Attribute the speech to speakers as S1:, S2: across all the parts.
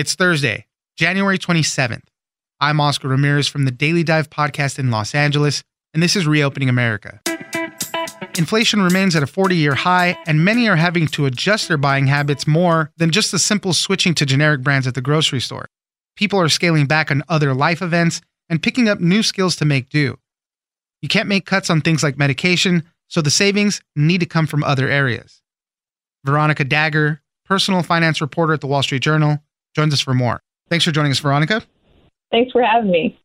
S1: It's Thursday, January 27th. I'm Oscar Ramirez from the Daily Dive podcast in Los Angeles, and this is Reopening America. Inflation remains at a 40 year high, and many are having to adjust their buying habits more than just the simple switching to generic brands at the grocery store. People are scaling back on other life events and picking up new skills to make do. You can't make cuts on things like medication, so the savings need to come from other areas. Veronica Dagher, personal finance reporter at the Wall Street Journal, joins us for more. Thanks for joining us, Veronica.
S2: Thanks for having me.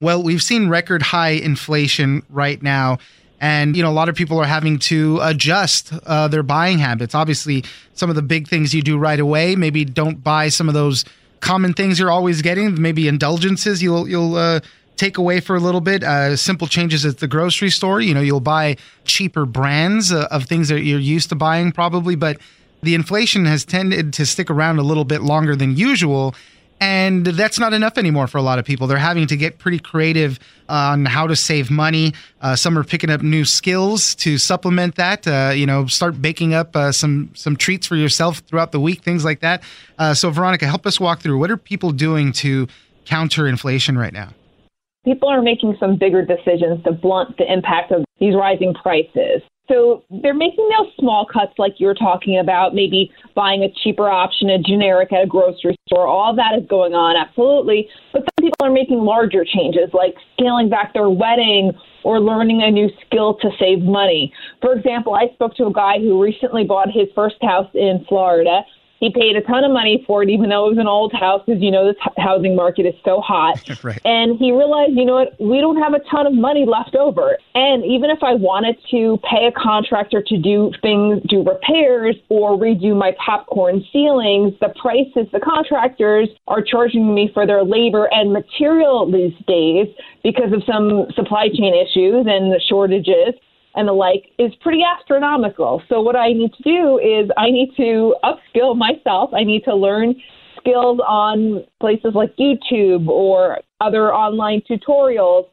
S1: Well, we've seen record high inflation right now. And, you know, a lot of people are having to adjust uh, their buying habits. Obviously, some of the big things you do right away, maybe don't buy some of those common things you're always getting, maybe indulgences you'll, you'll, uh, take away for a little bit. Uh, simple changes at the grocery store. You know, you'll buy cheaper brands uh, of things that you're used to buying, probably. But the inflation has tended to stick around a little bit longer than usual. And that's not enough anymore for a lot of people. They're having to get pretty creative on how to save money. Uh, some are picking up new skills to supplement that. Uh, you know, start baking up uh, some some treats for yourself throughout the week, things like that. Uh, so, Veronica, help us walk through what are people doing to counter inflation right now?
S2: People are making some bigger decisions to blunt the impact of these rising prices. So they're making those small cuts like you were talking about, maybe buying a cheaper option, a generic at a grocery store. All that is going on, absolutely. But some people are making larger changes, like scaling back their wedding or learning a new skill to save money. For example, I spoke to a guy who recently bought his first house in Florida he paid a ton of money for it, even though it was an old house, because you know this housing market is so hot.
S1: right.
S2: And he realized, you know what, we don't have a ton of money left over. And even if I wanted to pay a contractor to do things, do repairs, or redo my popcorn ceilings, the prices the contractors are charging me for their labor and material these days because of some supply chain issues and the shortages and the like is pretty astronomical. So what I need to do is I need to upskill myself. I need to learn skills on places like YouTube or other online tutorials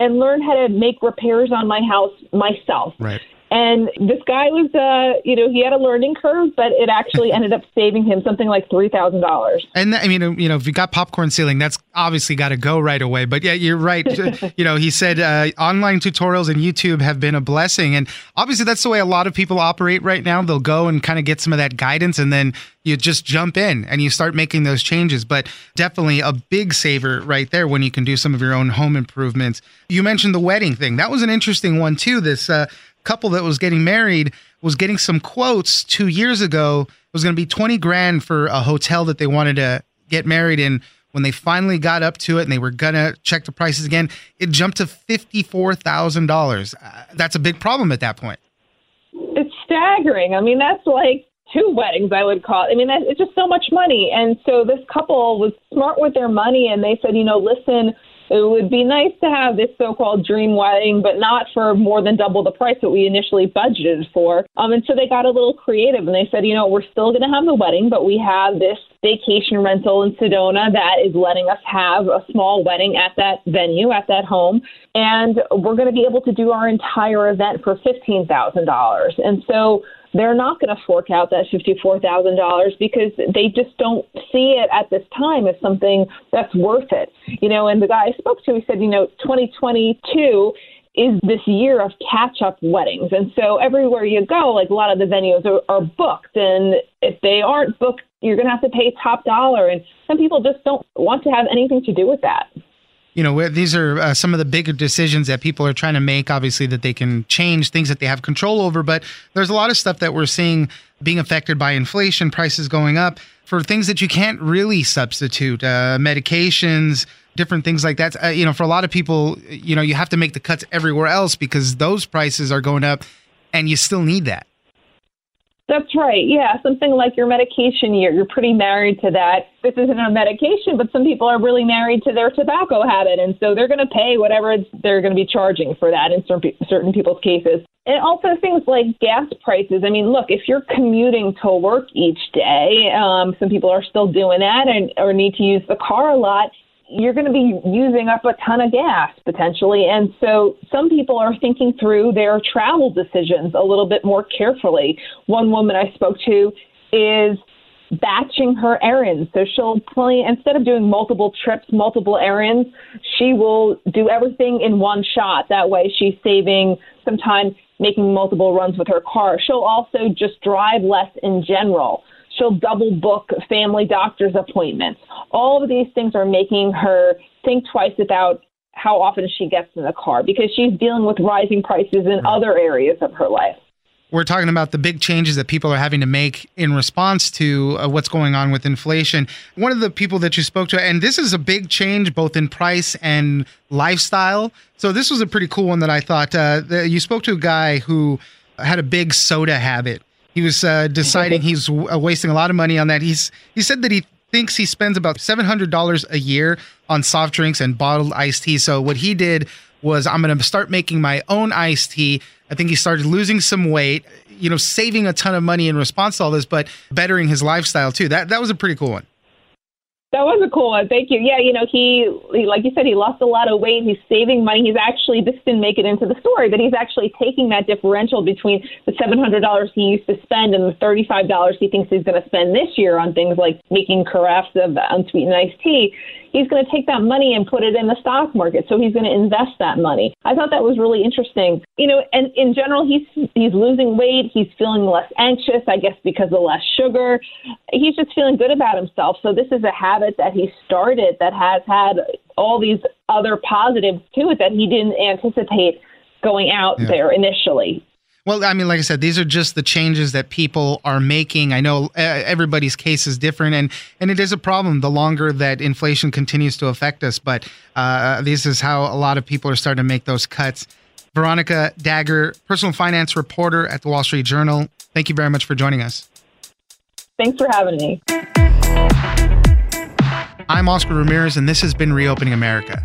S2: and learn how to make repairs on my house myself.
S1: Right.
S2: And this guy was, uh, you know, he had a learning curve, but it actually ended up saving him something like three thousand dollars.
S1: And I mean, you know, if you got popcorn ceiling, that's obviously got to go right away. But yeah, you're right. you know, he said uh, online tutorials and YouTube have been a blessing, and obviously that's the way a lot of people operate right now. They'll go and kind of get some of that guidance, and then you just jump in and you start making those changes. But definitely a big saver right there when you can do some of your own home improvements. You mentioned the wedding thing. That was an interesting one too. This. Uh, couple that was getting married was getting some quotes two years ago. It was going to be 20 grand for a hotel that they wanted to get married in. When they finally got up to it and they were going to check the prices again, it jumped to $54,000. Uh, that's a big problem at that point.
S2: It's staggering. I mean, that's like two weddings, I would call it. I mean, that, it's just so much money. And so this couple was smart with their money and they said, you know, listen, it would be nice to have this so-called dream wedding, but not for more than double the price that we initially budgeted for. Um, and so they got a little creative and they said, you know, we're still going to have the wedding, but we have this vacation rental in Sedona that is letting us have a small wedding at that venue, at that home. And we're going to be able to do our entire event for $15,000. And so they're not going to fork out that $54,000 because they just don't see it at this time as something that's worth it. You know, and the guy I spoke to, he said, you know, 2022 is this year of catch up weddings. And so everywhere you go, like a lot of the venues are, are booked. And if they aren't booked, you're going to have to pay top dollar. And some people just don't want to have anything to do with that
S1: you know these are uh, some of the bigger decisions that people are trying to make obviously that they can change things that they have control over. But there's a lot of stuff that we're seeing being affected by inflation prices going up for things that you can't really substitute uh, medications different things like that. Uh, you know for a lot of people you know you have to make the cuts everywhere else because those prices are going up and you still need that
S2: that's right. Yeah, something like your medication. You're you're pretty married to that. This isn't a medication, but some people are really married to their tobacco habit, and so they're going to pay whatever they're going to be charging for that in certain certain people's cases. And also things like gas prices. I mean, look, if you're commuting to work each day, um, some people are still doing that, and or need to use the car a lot you're going to be using up a ton of gas potentially. And so some people are thinking through their travel decisions a little bit more carefully. One woman I spoke to is batching her errands. So she'll play, instead of doing multiple trips, multiple errands, she will do everything in one shot. That way she's saving some time making multiple runs with her car. She'll also just drive less in general. She'll double book family doctor's appointments. All of these things are making her think twice about how often she gets in the car because she's dealing with rising prices in other areas of her life
S1: we're talking about the big changes that people are having to make in response to uh, what's going on with inflation. One of the people that you spoke to, and this is a big change both in price and lifestyle. So this was a pretty cool one that I thought. Uh, you spoke to a guy who had a big soda habit. He was uh, deciding he's w- uh, wasting a lot of money on that. He's he said that he thinks he spends about seven hundred dollars a year on soft drinks and bottled iced tea. So what he did was I'm going to start making my own iced tea. I think he started losing some weight, you know, saving a ton of money in response to all this, but bettering his lifestyle too. That that was a pretty cool one.
S2: That was a cool one. Thank you. Yeah, you know, he, he, like you said, he lost a lot of weight. He's saving money. He's actually, this didn't make it into the story, but he's actually taking that differential between the $700 he used to spend and the $35 he thinks he's going to spend this year on things like making carafes of um, unsweetened iced tea he's going to take that money and put it in the stock market. So he's going to invest that money. I thought that was really interesting. You know, and in general, he's he's losing weight. He's feeling less anxious, I guess, because of less sugar. He's just feeling good about himself. So this is a habit that he started that has had all these other positives to it that he didn't anticipate going out yeah. there initially.
S1: Well, I mean, like I said, these are just the changes that people are making. I know everybody's case is different, and and it is a problem the longer that inflation continues to affect us. But uh, this is how a lot of people are starting to make those cuts. Veronica Dagher, personal finance reporter at the Wall Street Journal. Thank you very much for joining us.
S2: Thanks for having me.
S1: I'm Oscar Ramirez, and this has been Reopening America.